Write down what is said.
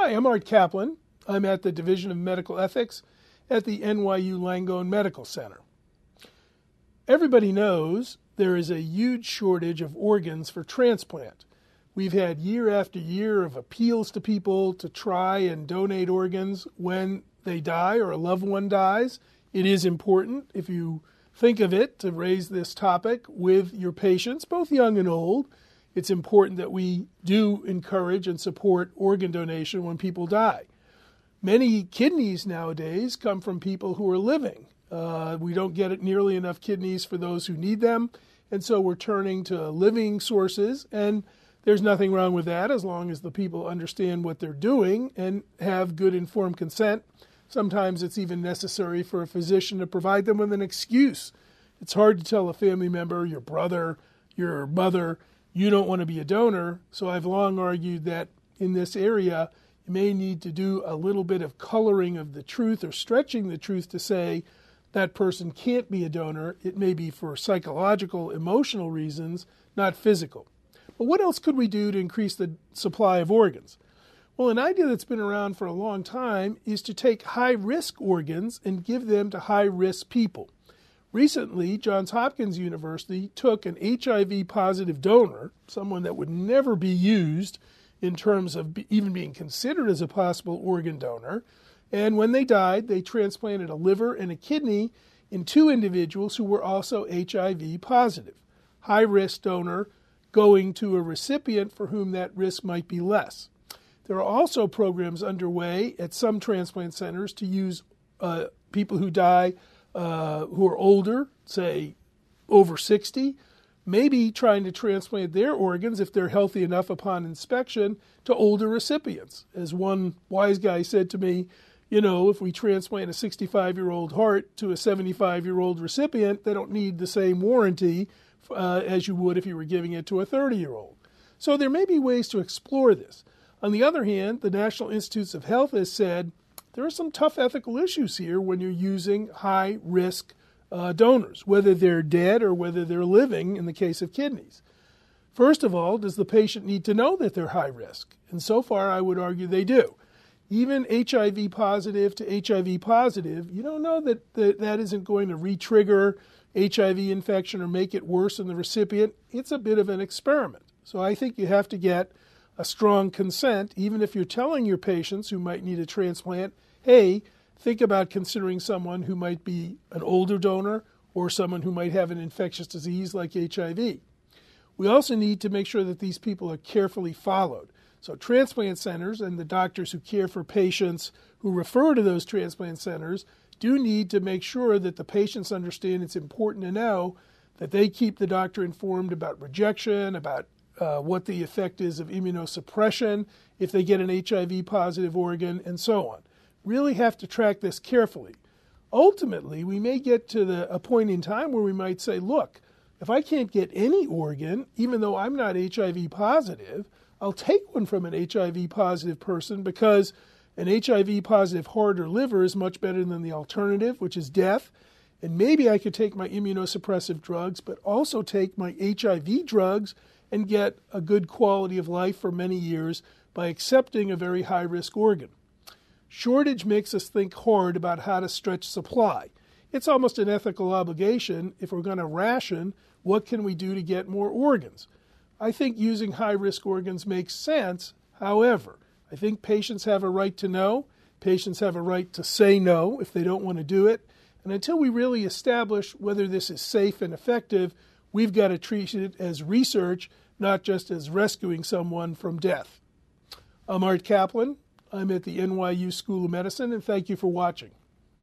Hi, I'm Art Caplan. I'm at the Division of Medical Ethics at the NYU Langone Medical Center. Everybody knows there is a huge shortage of organs for transplant. We've had year after year of appeals to people to try and donate organs when they die or a loved one dies. It is important, if you think of it, to raise this topic with your patients, both young and old it's important that we do encourage and support organ donation when people die. Many kidneys nowadays come from people who are living. Uh, we don't get nearly enough kidneys for those who need them, and so we're turning to living sources. And there's nothing wrong with that as long as the people understand what they're doing and have good informed consent. Sometimes it's even necessary for a physician to provide them with an excuse. It's hard to tell a family member, your brother, your mother, you don't want to be a donor. So I've long argued that in this area, you may need to do a little bit of coloring of the truth or stretching the truth to say that person can't be a donor. It may be for psychological, emotional reasons, not physical. But what else could we do to increase the supply of organs? Well, an idea that's been around for a long time is to take high risk organs and give them to high risk people. Recently, Johns Hopkins University took an HIV positive donor, someone that would never be used in terms of even being considered as a possible organ donor, and when they died, they transplanted a liver and a kidney in two individuals who were also HIV positive. High risk donor going to a recipient for whom that risk might be less. There are also programs underway at some transplant centers to use uh, people who die uh, who are older, say over 60, maybe trying to transplant their organs, if they're healthy enough upon inspection, to older recipients. As one wise guy said to me, you know, if we transplant a 65 year old heart to a 75 year old recipient, they don't need the same warranty uh, as you would if you were giving it to a 30 year old. So there may be ways to explore this. On the other hand, the National Institutes of Health has said there are some tough ethical issues here when you're using high risk uh, donors, whether they're dead or whether they're living in the case of kidneys. First of all, does the patient need to know that they're high risk? And so far, I would argue they do. Even HIV positive to HIV positive, you don't know that that, that isn't going to re trigger HIV infection or make it worse in the recipient. It's a bit of an experiment. So I think you have to get a strong consent, even if you're telling your patients who might need a transplant, hey, think about considering someone who might be an older donor or someone who might have an infectious disease like HIV. We also need to make sure that these people are carefully followed. So, transplant centers and the doctors who care for patients who refer to those transplant centers do need to make sure that the patients understand it's important to know that they keep the doctor informed about rejection, about uh, what the effect is of immunosuppression if they get an HIV positive organ, and so on really have to track this carefully. Ultimately, we may get to the, a point in time where we might say, look, if I can't get any organ, even though I'm not HIV positive, I'll take one from an HIV positive person because an HIV positive heart or liver is much better than the alternative, which is death. And maybe I could take my immunosuppressive drugs, but also take my HIV drugs and get a good quality of life for many years by accepting a very high risk organ. Shortage makes us think hard about how to stretch supply. It's almost an ethical obligation if we're going to ration, what can we do to get more organs? I think using high risk organs makes sense. However, I think patients have a right to know. Patients have a right to say no if they don't want to do it. And until we really establish whether this is safe and effective, we've got to treat it as research, not just as rescuing someone from death. I'm Art Caplan. I'm at the NYU School of Medicine, and thank you for watching.